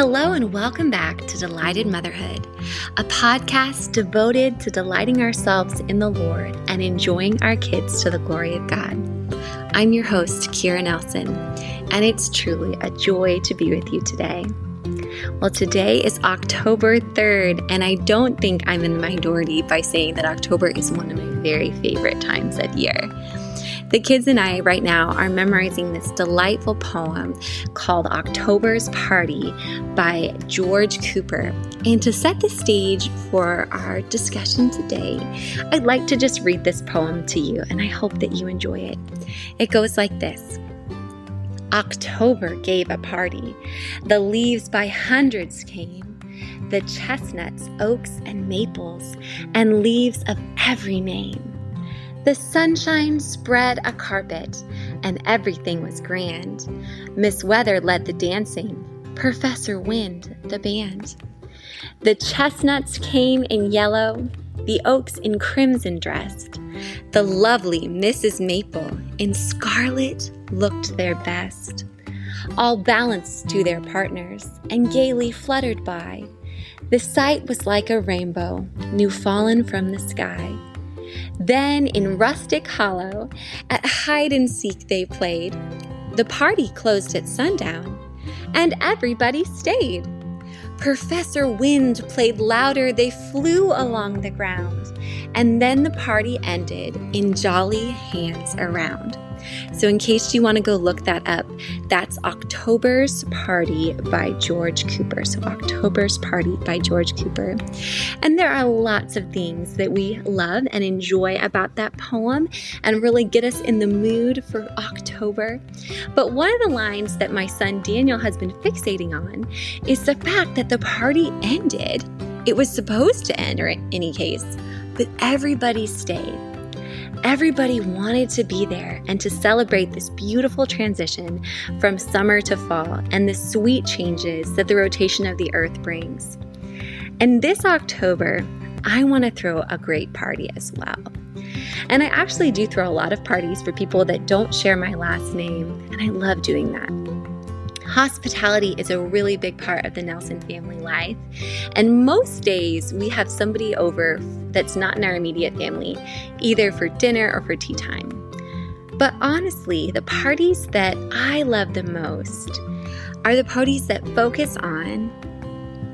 Hello, and welcome back to Delighted Motherhood, a podcast devoted to delighting ourselves in the Lord and enjoying our kids to the glory of God. I'm your host, Kira Nelson, and it's truly a joy to be with you today. Well, today is October 3rd, and I don't think I'm in the minority by saying that October is one of my very favorite times of year. The kids and I, right now, are memorizing this delightful poem called October's Party by George Cooper. And to set the stage for our discussion today, I'd like to just read this poem to you, and I hope that you enjoy it. It goes like this. October gave a party. The leaves by hundreds came the chestnuts, oaks, and maples, and leaves of every name. The sunshine spread a carpet, and everything was grand. Miss Weather led the dancing, Professor Wind the band. The chestnuts came in yellow, the oaks in crimson dressed. The lovely Mrs. Maple in scarlet looked their best. All balanced to their partners and gaily fluttered by. The sight was like a rainbow new fallen from the sky. Then in Rustic Hollow, at hide and seek they played. The party closed at sundown, and everybody stayed. Professor Wind played louder, they flew along the ground, and then the party ended in jolly hands around. So, in case you want to go look that up, that's October's Party by George Cooper. So, October's Party by George Cooper. And there are lots of things that we love and enjoy about that poem and really get us in the mood for October. But one of the lines that my son Daniel has been fixating on is the fact that the party ended. It was supposed to end, or in any case, but everybody stayed. Everybody wanted to be there and to celebrate this beautiful transition from summer to fall and the sweet changes that the rotation of the earth brings. And this October, I want to throw a great party as well. And I actually do throw a lot of parties for people that don't share my last name, and I love doing that. Hospitality is a really big part of the Nelson family life. And most days we have somebody over that's not in our immediate family, either for dinner or for tea time. But honestly, the parties that I love the most are the parties that focus on,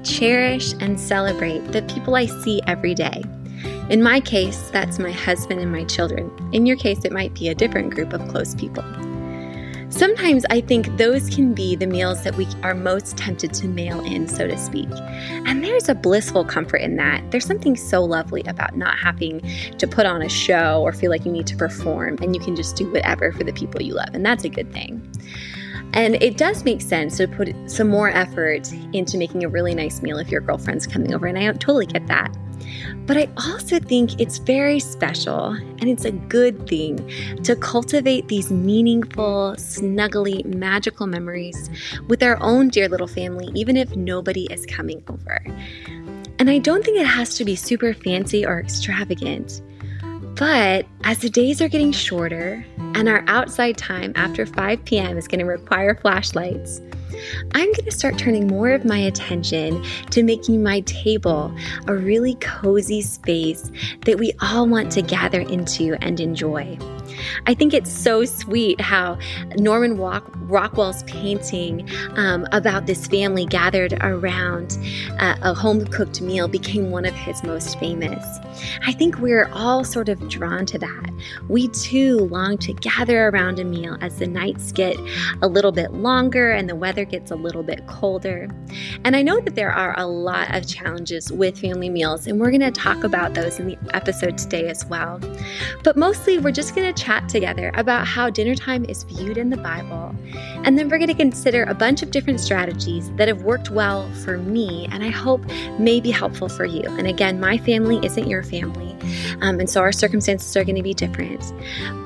cherish, and celebrate the people I see every day. In my case, that's my husband and my children. In your case, it might be a different group of close people. Sometimes I think those can be the meals that we are most tempted to mail in, so to speak. And there's a blissful comfort in that. There's something so lovely about not having to put on a show or feel like you need to perform, and you can just do whatever for the people you love. And that's a good thing. And it does make sense to put some more effort into making a really nice meal if your girlfriend's coming over, and I totally get that. But I also think it's very special and it's a good thing to cultivate these meaningful, snuggly, magical memories with our own dear little family, even if nobody is coming over. And I don't think it has to be super fancy or extravagant. But as the days are getting shorter and our outside time after 5 p.m. is going to require flashlights, I'm going to start turning more of my attention to making my table a really cozy space that we all want to gather into and enjoy. I think it's so sweet how Norman Walk- Rockwell's painting um, about this family gathered around uh, a home cooked meal became one of his most famous. I think we're all sort of drawn to that. We too long to gather around a meal as the nights get a little bit longer and the weather gets a little bit colder. And I know that there are a lot of challenges with family meals, and we're going to talk about those in the episode today as well. But mostly, we're just going to chat together about how dinner time is viewed in the Bible. And then we're going to consider a bunch of different strategies that have worked well for me and I hope may be helpful for you. And again, my family isn't your family. Um, and so our circumstances are going to be different.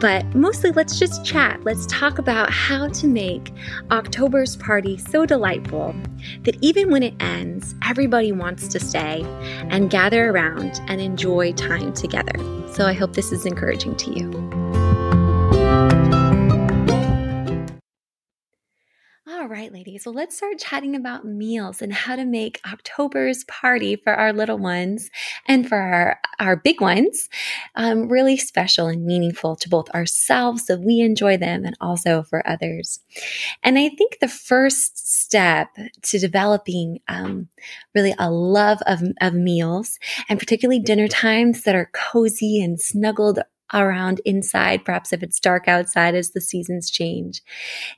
But mostly, let's just chat. Let's talk about how to make October's party so delightful that even when it ends, everybody wants to stay and gather around and enjoy time together. So I hope this is encouraging to you. All right, ladies. Well, let's start chatting about meals and how to make October's party for our little ones and for our, our big ones um, really special and meaningful to both ourselves so we enjoy them and also for others. And I think the first step to developing um, really a love of, of meals and particularly dinner times that are cozy and snuggled around inside, perhaps if it's dark outside as the seasons change,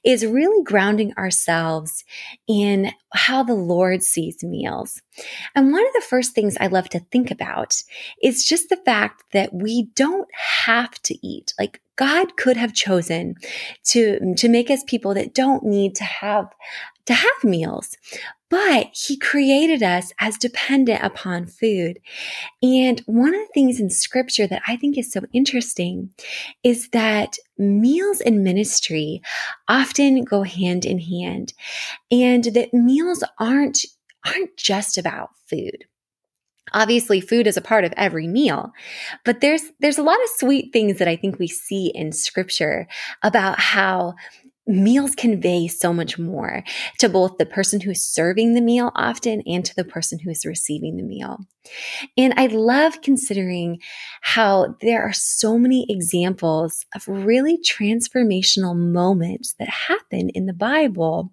is really grounding ourselves in how the Lord sees meals. And one of the first things I love to think about is just the fact that we don't have to eat. Like God could have chosen to, to make us people that don't need to have to have meals. But he created us as dependent upon food. And one of the things in scripture that I think is so interesting is that meals and ministry often go hand in hand and that meals aren't, aren't just about food obviously food is a part of every meal but there's there's a lot of sweet things that i think we see in scripture about how meals convey so much more to both the person who's serving the meal often and to the person who's receiving the meal. And I love considering how there are so many examples of really transformational moments that happen in the Bible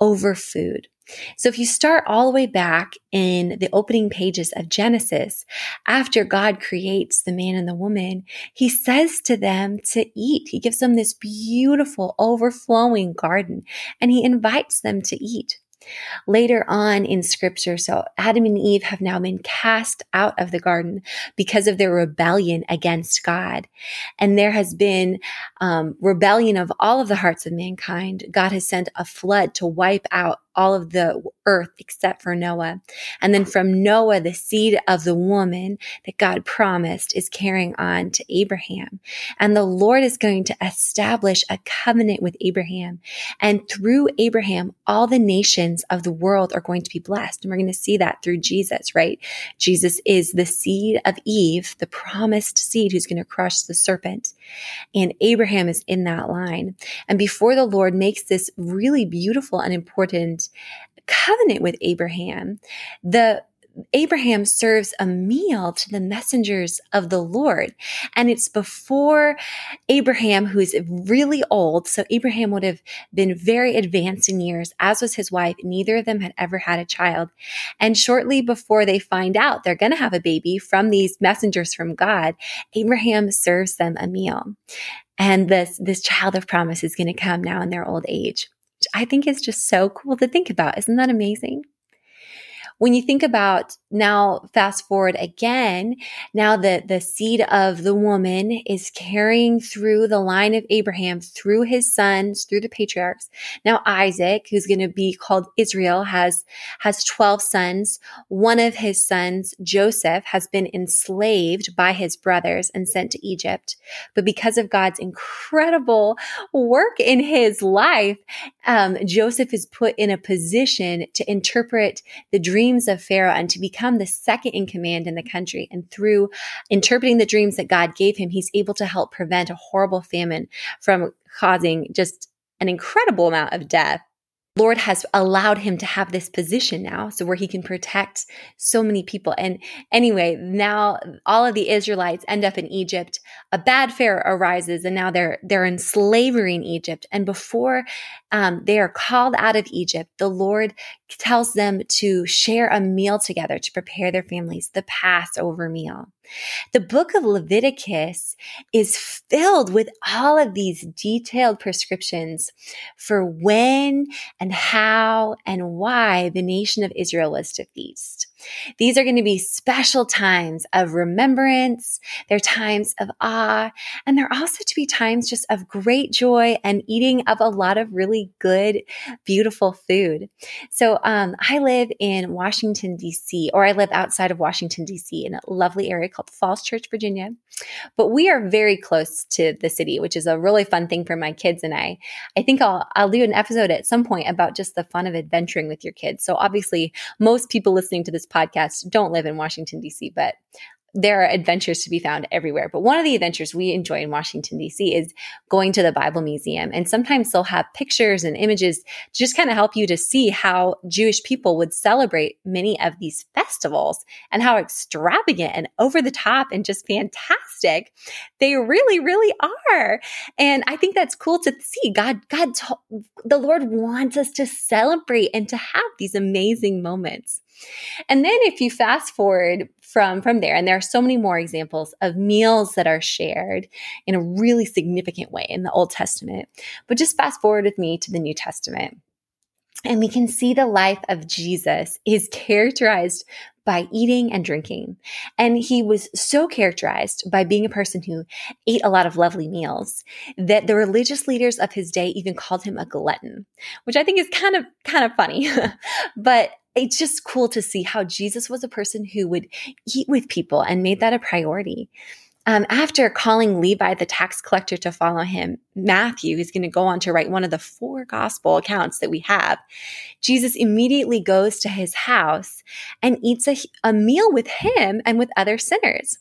over food. So if you start all the way back in the opening pages of Genesis, after God creates the man and the woman, he says to them to eat. He gives them this beautiful overflowing garden and he invites them to eat. Later on in scripture, so Adam and Eve have now been cast out of the garden because of their rebellion against God. And there has been um, rebellion of all of the hearts of mankind. God has sent a flood to wipe out all of the earth except for Noah. And then from Noah, the seed of the woman that God promised is carrying on to Abraham. And the Lord is going to establish a covenant with Abraham. And through Abraham, all the nations of the world are going to be blessed. And we're going to see that through Jesus, right? Jesus is the seed of Eve, the promised seed who's going to crush the serpent. And Abraham is in that line. And before the Lord makes this really beautiful and important covenant with Abraham, the Abraham serves a meal to the messengers of the Lord. And it's before Abraham, who is really old. So Abraham would have been very advanced in years, as was his wife. Neither of them had ever had a child. And shortly before they find out they're going to have a baby from these messengers from God, Abraham serves them a meal. And this, this child of promise is going to come now in their old age. I think is just so cool to think about. Isn't that amazing? When you think about now, fast forward again, now that the seed of the woman is carrying through the line of Abraham, through his sons, through the patriarchs. Now Isaac, who's going to be called Israel, has, has 12 sons. One of his sons, Joseph, has been enslaved by his brothers and sent to Egypt. But because of God's incredible work in his life, um, Joseph is put in a position to interpret the dream dreams of Pharaoh and to become the second in command in the country. And through interpreting the dreams that God gave him, he's able to help prevent a horrible famine from causing just an incredible amount of death Lord has allowed him to have this position now, so where he can protect so many people. And anyway, now all of the Israelites end up in Egypt. A bad Pharaoh arises, and now they're they're in slavery in Egypt. And before um, they are called out of Egypt, the Lord tells them to share a meal together to prepare their families, the Passover meal. The book of Leviticus is filled with all of these detailed prescriptions for when and how and why the nation of Israel was to feast. These are going to be special times of remembrance. They're times of awe. And they're also to be times just of great joy and eating of a lot of really good, beautiful food. So, um, I live in Washington, D.C., or I live outside of Washington, D.C., in a lovely area called Falls Church, Virginia. But we are very close to the city, which is a really fun thing for my kids and I. I think I'll, I'll do an episode at some point about just the fun of adventuring with your kids. So obviously, most people listening to this podcast don't live in Washington, D.C., but there are adventures to be found everywhere. But one of the adventures we enjoy in Washington, D.C. is going to the Bible Museum. And sometimes they'll have pictures and images to just kind of help you to see how Jewish people would celebrate many of these festivals and how extravagant and over the top and just fantastic they really, really are. And I think that's cool to see. God, God, the Lord wants us to celebrate and to have these amazing moments. And then if you fast forward from from there and there are so many more examples of meals that are shared in a really significant way in the Old Testament. But just fast forward with me to the New Testament. And we can see the life of Jesus is characterized by eating and drinking. And he was so characterized by being a person who ate a lot of lovely meals that the religious leaders of his day even called him a glutton, which I think is kind of, kind of funny. but it's just cool to see how Jesus was a person who would eat with people and made that a priority. Um, after calling Levi the tax collector to follow him, Matthew is going to go on to write one of the four gospel accounts that we have. Jesus immediately goes to his house and eats a, a meal with him and with other sinners.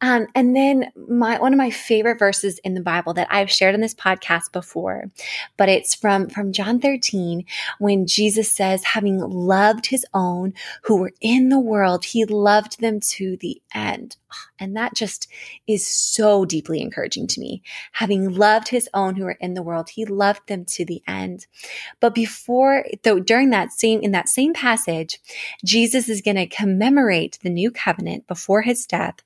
Um, and then my one of my favorite verses in the Bible that I've shared on this podcast before, but it's from from John 13 when Jesus says, having loved his own who were in the world, he loved them to the end. And that just is so deeply encouraging to me. Having loved his own who were in the world, he loved them to the end. But before, though, during that same, in that same passage, Jesus is going to commemorate the new covenant before his death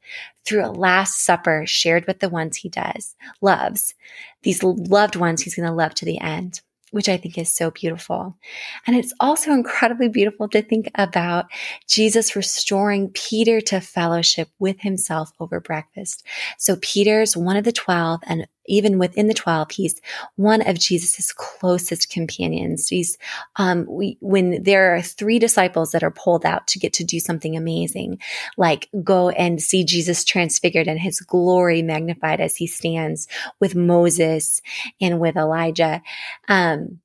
through a last supper shared with the ones he does, loves. These loved ones he's going to love to the end which I think is so beautiful. And it's also incredibly beautiful to think about Jesus restoring Peter to fellowship with himself over breakfast. So Peter's one of the 12 and even within the 12, he's one of Jesus's closest companions. He's, um, we, when there are three disciples that are pulled out to get to do something amazing, like go and see Jesus transfigured and his glory magnified as he stands with Moses and with Elijah. Um,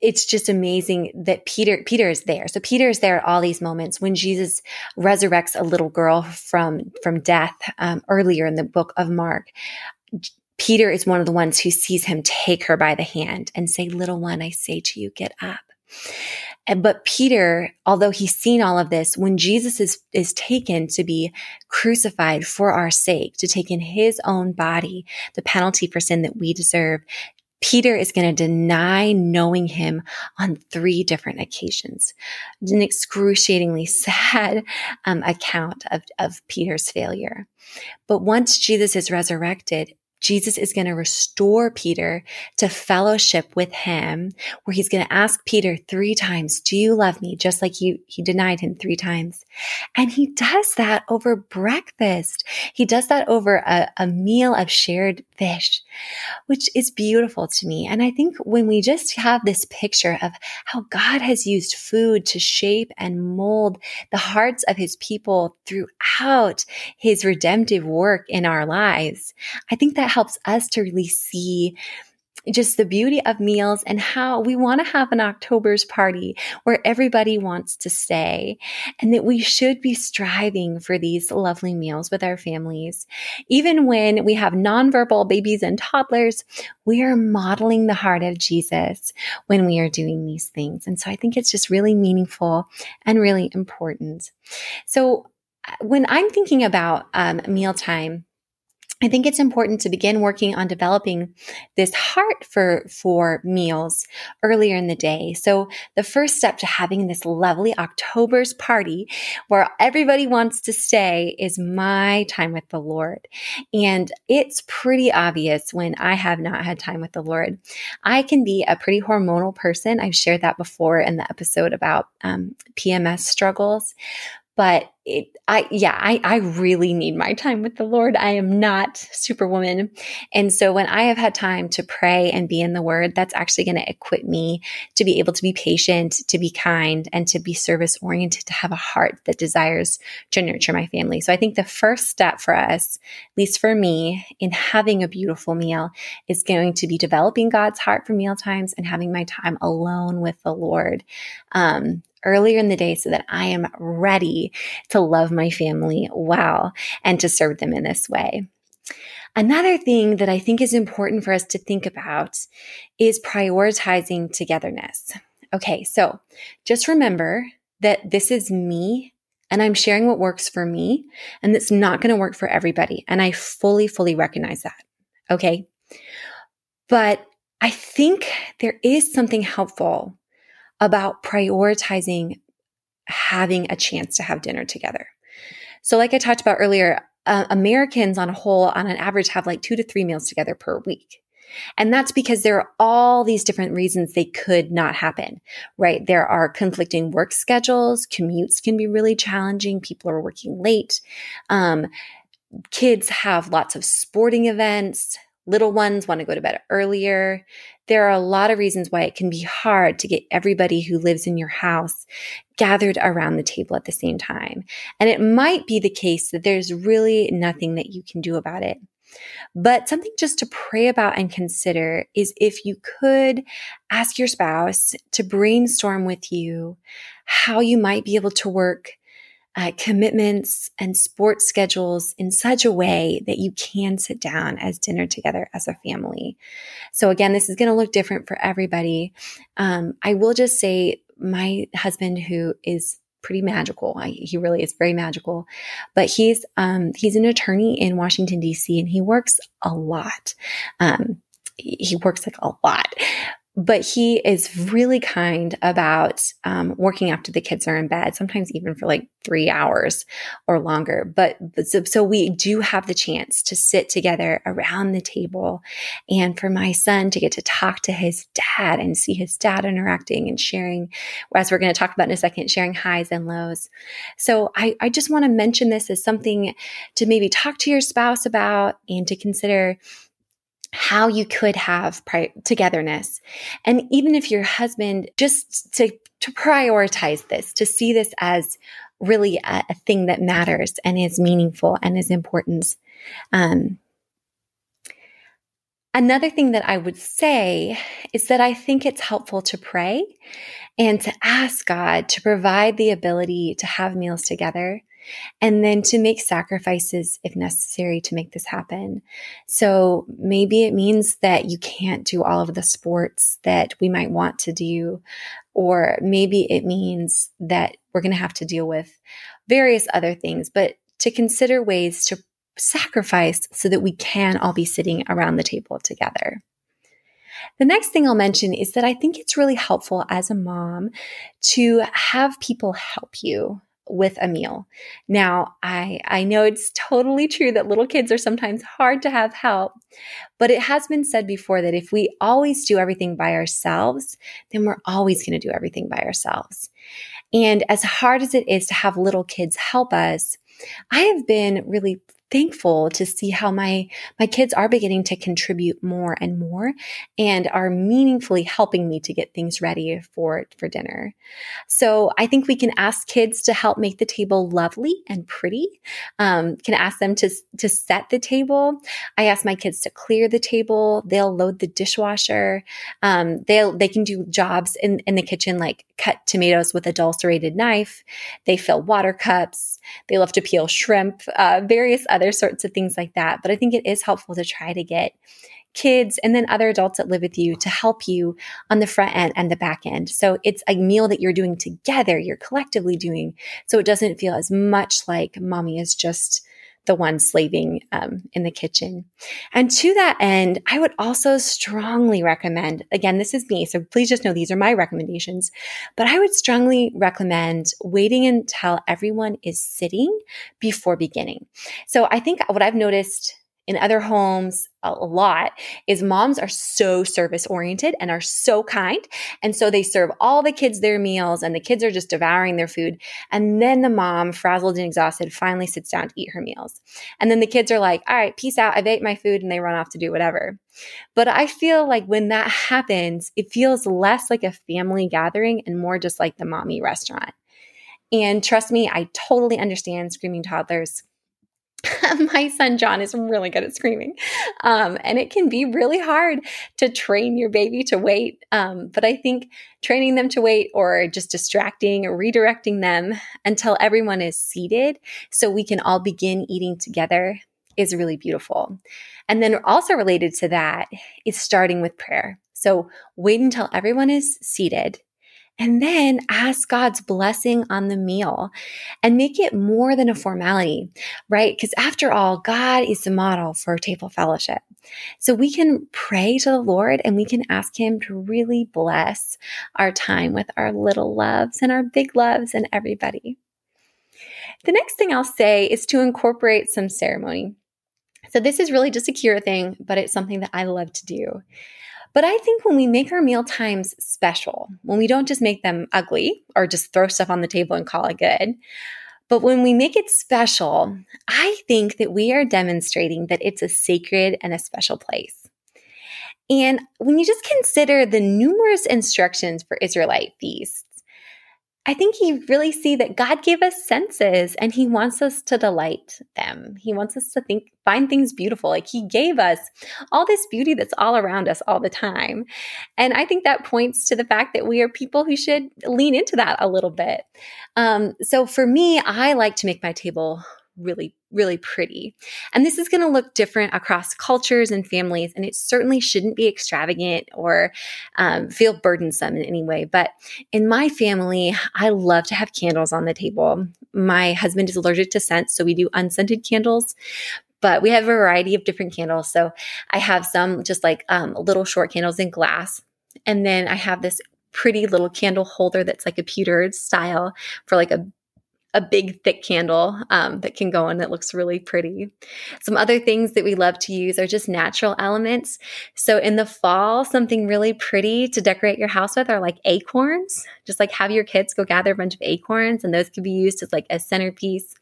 it's just amazing that Peter Peter is there. So Peter is there at all these moments when Jesus resurrects a little girl from from death um, earlier in the book of Mark. Peter is one of the ones who sees him take her by the hand and say, little one, I say to you, get up. But Peter, although he's seen all of this, when Jesus is, is taken to be crucified for our sake, to take in his own body, the penalty for sin that we deserve, Peter is going to deny knowing him on three different occasions. An excruciatingly sad um, account of, of Peter's failure. But once Jesus is resurrected, Jesus is going to restore Peter to fellowship with him, where he's going to ask Peter three times, Do you love me? Just like he, he denied him three times. And he does that over breakfast. He does that over a, a meal of shared fish, which is beautiful to me. And I think when we just have this picture of how God has used food to shape and mold the hearts of his people throughout his redemptive work in our lives, I think that that helps us to really see just the beauty of meals and how we want to have an October's party where everybody wants to stay and that we should be striving for these lovely meals with our families. Even when we have nonverbal babies and toddlers, we are modeling the heart of Jesus when we are doing these things. And so I think it's just really meaningful and really important. So uh, when I'm thinking about um, mealtime, I think it's important to begin working on developing this heart for, for meals earlier in the day. So the first step to having this lovely October's party where everybody wants to stay is my time with the Lord. And it's pretty obvious when I have not had time with the Lord. I can be a pretty hormonal person. I've shared that before in the episode about um, PMS struggles but it, I, yeah, I, I really need my time with the Lord. I am not superwoman. And so when I have had time to pray and be in the word, that's actually going to equip me to be able to be patient, to be kind, and to be service oriented, to have a heart that desires to nurture my family. So I think the first step for us, at least for me, in having a beautiful meal is going to be developing God's heart for meal times and having my time alone with the Lord. Um, earlier in the day so that I am ready to love my family well and to serve them in this way. Another thing that I think is important for us to think about is prioritizing togetherness. Okay, so just remember that this is me and I'm sharing what works for me and it's not going to work for everybody. And I fully, fully recognize that. Okay. But I think there is something helpful about prioritizing having a chance to have dinner together. So, like I talked about earlier, uh, Americans on a whole, on an average, have like two to three meals together per week. And that's because there are all these different reasons they could not happen, right? There are conflicting work schedules. Commutes can be really challenging. People are working late. Um, kids have lots of sporting events. Little ones want to go to bed earlier. There are a lot of reasons why it can be hard to get everybody who lives in your house gathered around the table at the same time. And it might be the case that there's really nothing that you can do about it. But something just to pray about and consider is if you could ask your spouse to brainstorm with you how you might be able to work uh, commitments and sports schedules in such a way that you can sit down as dinner together as a family. So again, this is going to look different for everybody. Um, I will just say my husband, who is pretty magical. I, he really is very magical. But he's um, he's an attorney in Washington D.C. and he works a lot. Um, he works like a lot but he is really kind about um, working after the kids are in bed, sometimes even for like three hours or longer. But, but so, so, we do have the chance to sit together around the table and for my son to get to talk to his dad and see his dad interacting and sharing, as we're going to talk about in a second, sharing highs and lows. So I, I just want to mention this as something to maybe talk to your spouse about and to consider how you could have pri- togetherness. And even if your husband just to, to prioritize this, to see this as really a, a thing that matters and is meaningful and is important. Um, another thing that I would say is that I think it's helpful to pray and to ask God to provide the ability to have meals together and then to make sacrifices if necessary to make this happen. So maybe it means that you can't do all of the sports that we might want to do, or maybe it means that we're going to have to deal with various other things, but to consider ways to sacrifice so that we can all be sitting around the table together. The next thing I'll mention is that I think it's really helpful as a mom to have people help you with a meal. Now, I I know it's totally true that little kids are sometimes hard to have help, but it has been said before that if we always do everything by ourselves, then we're always going to do everything by ourselves. And as hard as it is to have little kids help us, I have been really thankful to see how my my kids are beginning to contribute more and more and are meaningfully helping me to get things ready for for dinner. So I think we can ask kids to help make the table lovely and pretty. Um, can ask them to to set the table. I ask my kids to clear the table. They'll load the dishwasher. Um, they'll they can do jobs in in the kitchen like cut tomatoes with a dulcerated knife. They fill water cups. They love to peel shrimp. Uh, various other sorts of things like that. But I think it is helpful to try to get kids and then other adults that live with you to help you on the front end and the back end. So it's a meal that you're doing together, you're collectively doing. So it doesn't feel as much like mommy is just the one slaving um, in the kitchen. And to that end, I would also strongly recommend again, this is me, so please just know these are my recommendations, but I would strongly recommend waiting until everyone is sitting before beginning. So I think what I've noticed in other homes a lot is moms are so service oriented and are so kind. And so they serve all the kids their meals and the kids are just devouring their food. And then the mom, frazzled and exhausted, finally sits down to eat her meals. And then the kids are like, all right, peace out. I've ate my food and they run off to do whatever. But I feel like when that happens, it feels less like a family gathering and more just like the mommy restaurant. And trust me, I totally understand screaming toddlers my son John is really good at screaming. Um, and it can be really hard to train your baby to wait. Um, but I think training them to wait or just distracting or redirecting them until everyone is seated so we can all begin eating together is really beautiful. And then also related to that is starting with prayer. So wait until everyone is seated and then ask God's blessing on the meal and make it more than a formality, right? Because after all, God is the model for table fellowship. So we can pray to the Lord and we can ask Him to really bless our time with our little loves and our big loves and everybody. The next thing I'll say is to incorporate some ceremony. So, this is really just a Kira thing, but it's something that I love to do. But I think when we make our meal times special, when we don't just make them ugly or just throw stuff on the table and call it good, but when we make it special, I think that we are demonstrating that it's a sacred and a special place. And when you just consider the numerous instructions for Israelite feasts, I think you really see that God gave us senses and he wants us to delight them. He wants us to think, find things beautiful. Like he gave us all this beauty that's all around us all the time. And I think that points to the fact that we are people who should lean into that a little bit. Um, so for me, I like to make my table really, really pretty. And this is going to look different across cultures and families, and it certainly shouldn't be extravagant or um, feel burdensome in any way. But in my family, I love to have candles on the table. My husband is allergic to scents, so we do unscented candles. But we have a variety of different candles. So I have some just like um, little short candles in glass. And then I have this pretty little candle holder that's like a pewter style for like a a big thick candle um, that can go in that looks really pretty. Some other things that we love to use are just natural elements. So in the fall, something really pretty to decorate your house with are like acorns. Just like have your kids go gather a bunch of acorns, and those could be used as like a centerpiece.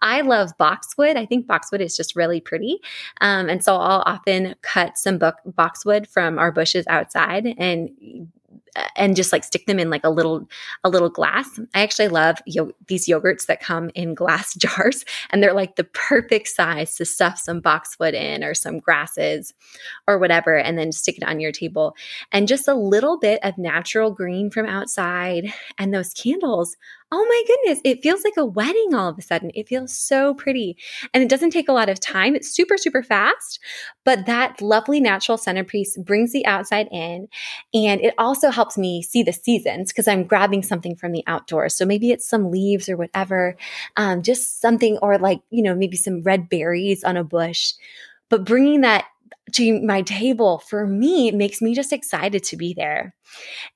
I love boxwood. I think boxwood is just really pretty. Um, and so I'll often cut some boxwood from our bushes outside and and just like stick them in like a little a little glass. I actually love yo- these yogurts that come in glass jars and they're like the perfect size to stuff some boxwood in or some grasses or whatever and then stick it on your table. And just a little bit of natural green from outside and those candles oh my goodness, it feels like a wedding all of a sudden. It feels so pretty. And it doesn't take a lot of time. It's super, super fast, but that lovely natural centerpiece brings the outside in. And it also helps me see the seasons because I'm grabbing something from the outdoors. So maybe it's some leaves or whatever, um, just something, or like, you know, maybe some red berries on a bush. But bringing that to my table for me makes me just excited to be there.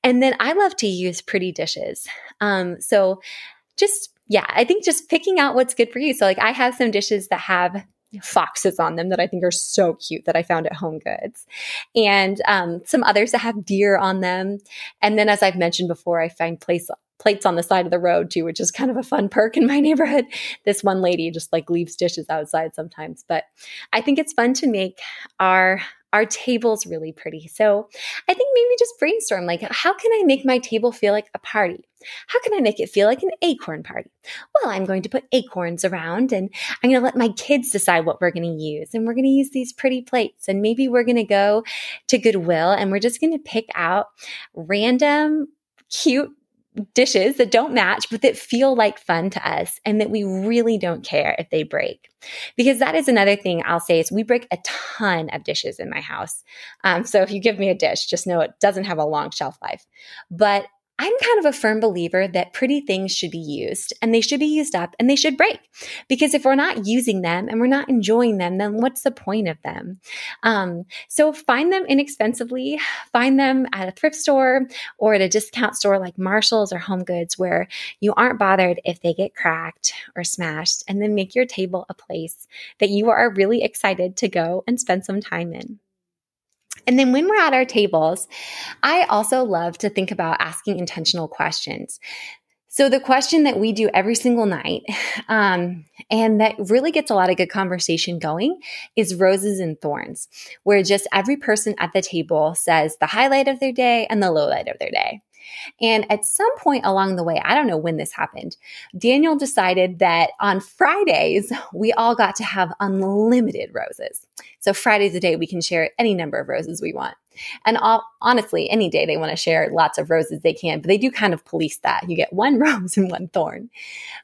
And then I love to use pretty dishes. Um, so just, yeah, I think just picking out what's good for you. So, like, I have some dishes that have foxes on them that I think are so cute that I found at Home Goods, and um, some others that have deer on them. And then, as I've mentioned before, I find place plates on the side of the road too, which is kind of a fun perk in my neighborhood. This one lady just like leaves dishes outside sometimes, but I think it's fun to make our our table's really pretty. So I think maybe just brainstorm like, how can I make my table feel like a party? How can I make it feel like an acorn party? Well, I'm going to put acorns around and I'm going to let my kids decide what we're going to use. And we're going to use these pretty plates. And maybe we're going to go to Goodwill and we're just going to pick out random cute dishes that don't match, but that feel like fun to us and that we really don't care if they break. Because that is another thing I'll say is we break a ton of dishes in my house. Um, so if you give me a dish, just know it doesn't have a long shelf life. But I'm kind of a firm believer that pretty things should be used and they should be used up and they should break. Because if we're not using them and we're not enjoying them, then what's the point of them? Um, so find them inexpensively, find them at a thrift store or at a discount store like Marshall's or Home Goods where you aren't bothered if they get cracked or smashed, and then make your table a place that you are really excited to go and spend some time in. And then when we're at our tables, I also love to think about asking intentional questions. So, the question that we do every single night, um, and that really gets a lot of good conversation going, is roses and thorns, where just every person at the table says the highlight of their day and the low light of their day. And at some point along the way, I don't know when this happened, Daniel decided that on Fridays, we all got to have unlimited roses. So Friday's a day we can share any number of roses we want. And all, honestly, any day they want to share lots of roses, they can, but they do kind of police that. You get one rose and one thorn.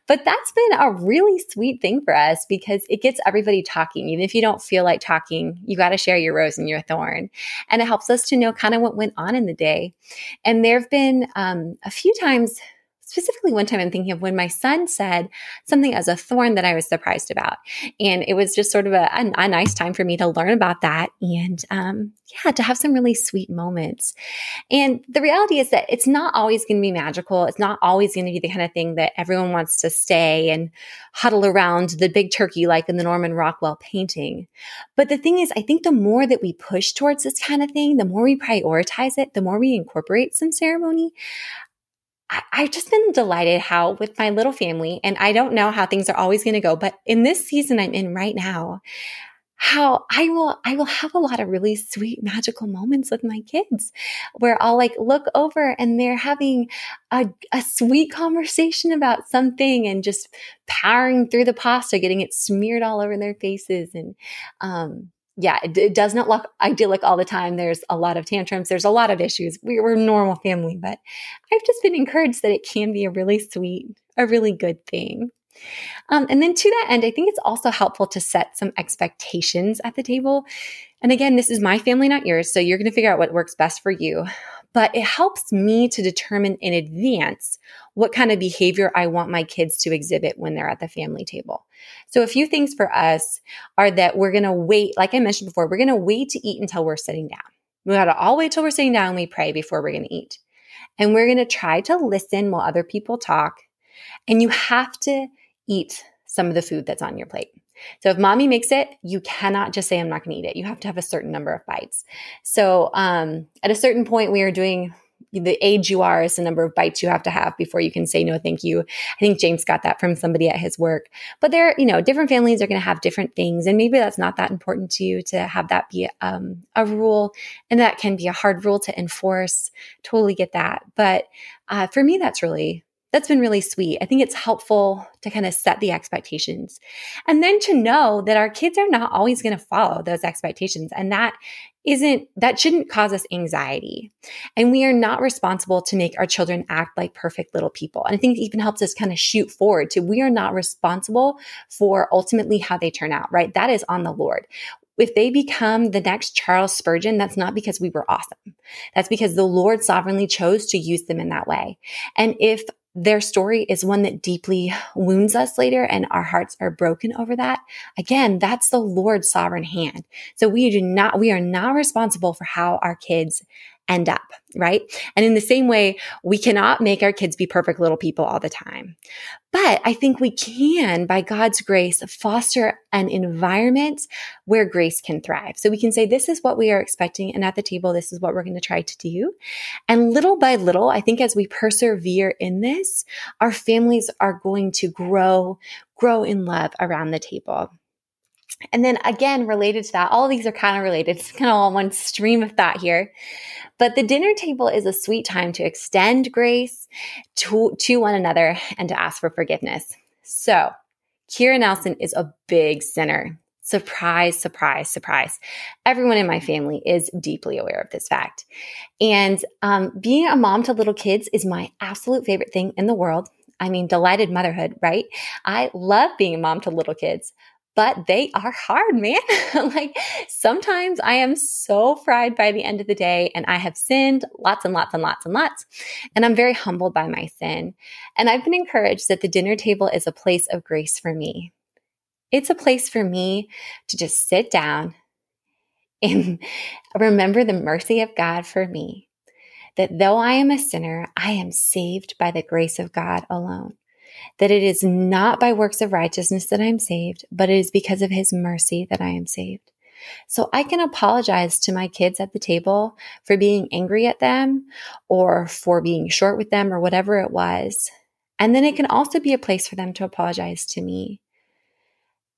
But that's been a really sweet thing for us because it gets everybody talking. Even if you don't feel like talking, you got to share your rose and your thorn. And it helps us to know kind of what went on in the day. And there have been um, a few times specifically one time I'm thinking of when my son said something as a thorn that I was surprised about. And it was just sort of a, a, a nice time for me to learn about that and, um, yeah, to have some really sweet moments. And the reality is that it's not always going to be magical. It's not always going to be the kind of thing that everyone wants to stay and huddle around the big turkey like in the Norman Rockwell painting. But the thing is, I think the more that we push towards this kind of thing, the more we prioritize it, the more we incorporate some ceremony, I, have just been delighted how with my little family, and I don't know how things are always going to go, but in this season I'm in right now, how I will, I will have a lot of really sweet, magical moments with my kids where I'll like look over and they're having a, a sweet conversation about something and just powering through the pasta, getting it smeared all over their faces. And, um, yeah, it, it, does not look idyllic all the time. There's a lot of tantrums. There's a lot of issues. We, we're a normal family, but I've just been encouraged that it can be a really sweet, a really good thing. Um, and then to that end, I think it's also helpful to set some expectations at the table. And again, this is my family, not yours. So you're going to figure out what works best for you but it helps me to determine in advance what kind of behavior I want my kids to exhibit when they're at the family table. So a few things for us are that we're going to wait, like I mentioned before, we're going to wait to eat until we're sitting down. We got to all wait till we're sitting down and we pray before we're going to eat. And we're going to try to listen while other people talk. And you have to eat some of the food that's on your plate. So if mommy makes it, you cannot just say, I'm not going to eat it. You have to have a certain number of bites. So um, at a certain point, we are doing the age you are is the number of bites you have to have before you can say no thank you i think james got that from somebody at his work but there you know different families are going to have different things and maybe that's not that important to you to have that be um, a rule and that can be a hard rule to enforce totally get that but uh, for me that's really that's been really sweet. I think it's helpful to kind of set the expectations and then to know that our kids are not always going to follow those expectations. And that isn't, that shouldn't cause us anxiety. And we are not responsible to make our children act like perfect little people. And I think it even helps us kind of shoot forward to we are not responsible for ultimately how they turn out, right? That is on the Lord if they become the next Charles Spurgeon, that's not because we were awesome. That's because the Lord sovereignly chose to use them in that way. And if their story is one that deeply wounds us later and our hearts are broken over that. Again, that's the Lord's sovereign hand. So we do not, we are not responsible for how our kids end up, right? And in the same way, we cannot make our kids be perfect little people all the time. But I think we can, by God's grace, foster an environment where grace can thrive. So we can say, this is what we are expecting. And at the table, this is what we're going to try to do. And little by little, I think as we persevere in this, our families are going to grow, grow in love around the table. And then again, related to that, all these are kind of related. It's kind of all one stream of thought here. But the dinner table is a sweet time to extend grace to, to one another and to ask for forgiveness. So, Kira Nelson is a big sinner. Surprise, surprise, surprise. Everyone in my family is deeply aware of this fact. And um, being a mom to little kids is my absolute favorite thing in the world. I mean, delighted motherhood, right? I love being a mom to little kids, but they are hard, man. like sometimes I am so fried by the end of the day and I have sinned lots and lots and lots and lots. And I'm very humbled by my sin. And I've been encouraged that the dinner table is a place of grace for me. It's a place for me to just sit down and remember the mercy of God for me. That though I am a sinner, I am saved by the grace of God alone that it is not by works of righteousness that I am saved, but it is because of his mercy that I am saved. So I can apologize to my kids at the table for being angry at them or for being short with them or whatever it was. And then it can also be a place for them to apologize to me.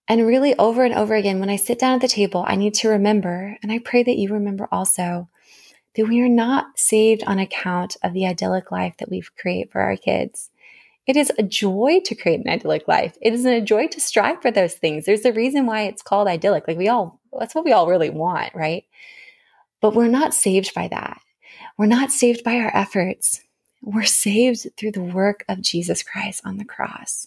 And really, over and over again, when I sit down at the table, I need to remember, and I pray that you remember also, that we are not saved on account of the idyllic life that we create for our kids. It is a joy to create an idyllic life. It is a joy to strive for those things. There's a reason why it's called idyllic. Like we all, that's what we all really want, right? But we're not saved by that. We're not saved by our efforts. We're saved through the work of Jesus Christ on the cross.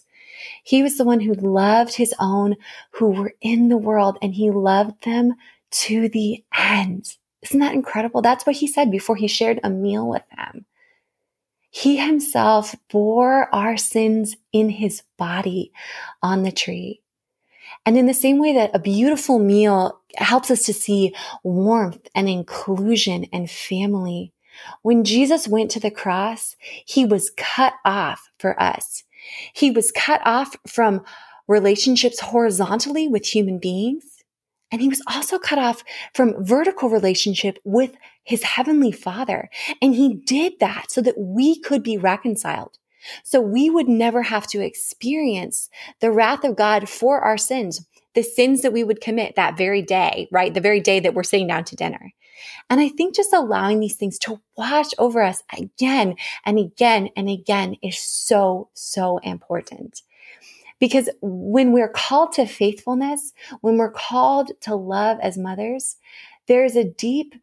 He was the one who loved his own who were in the world and he loved them to the end. Isn't that incredible? That's what he said before he shared a meal with them. He himself bore our sins in his body on the tree. And in the same way that a beautiful meal helps us to see warmth and inclusion and family, when Jesus went to the cross, he was cut off for us. He was cut off from relationships horizontally with human beings. And he was also cut off from vertical relationship with his heavenly father. And he did that so that we could be reconciled. So we would never have to experience the wrath of God for our sins, the sins that we would commit that very day, right? The very day that we're sitting down to dinner. And I think just allowing these things to wash over us again and again and again is so, so important. Because when we're called to faithfulness, when we're called to love as mothers, there's a deep,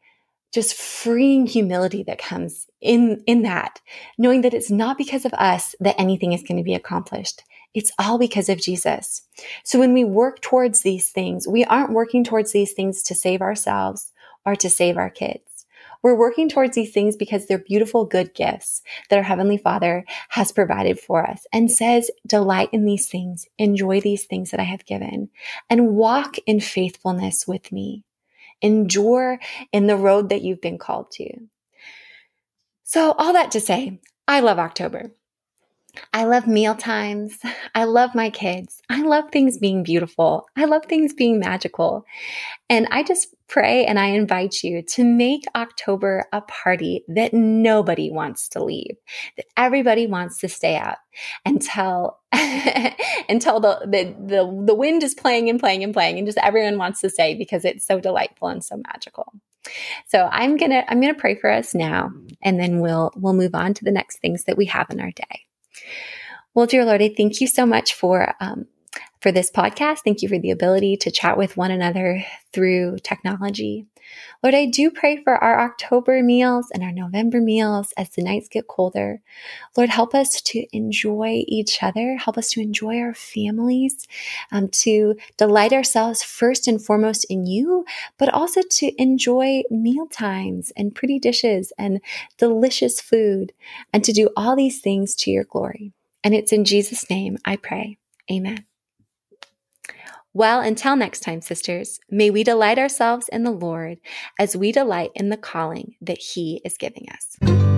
just freeing humility that comes in, in that, knowing that it's not because of us that anything is going to be accomplished. It's all because of Jesus. So when we work towards these things, we aren't working towards these things to save ourselves or to save our kids. We're working towards these things because they're beautiful, good gifts that our Heavenly Father has provided for us and says, delight in these things, enjoy these things that I have given, and walk in faithfulness with me. Endure in the road that you've been called to. So, all that to say, I love October. I love meal times. I love my kids. I love things being beautiful. I love things being magical. And I just pray and I invite you to make October a party that nobody wants to leave, that everybody wants to stay out until until the, the the the wind is playing and playing and playing and just everyone wants to stay because it's so delightful and so magical. So I'm to I'm to pray for us now and then we'll we'll move on to the next things that we have in our day. Well, dear Lord, I thank you so much for um, for this podcast. Thank you for the ability to chat with one another through technology. Lord, I do pray for our October meals and our November meals as the nights get colder. Lord, help us to enjoy each other. Help us to enjoy our families, um, to delight ourselves first and foremost in you, but also to enjoy meal times and pretty dishes and delicious food and to do all these things to your glory. And it's in Jesus' name I pray. Amen. Well, until next time, sisters, may we delight ourselves in the Lord as we delight in the calling that He is giving us.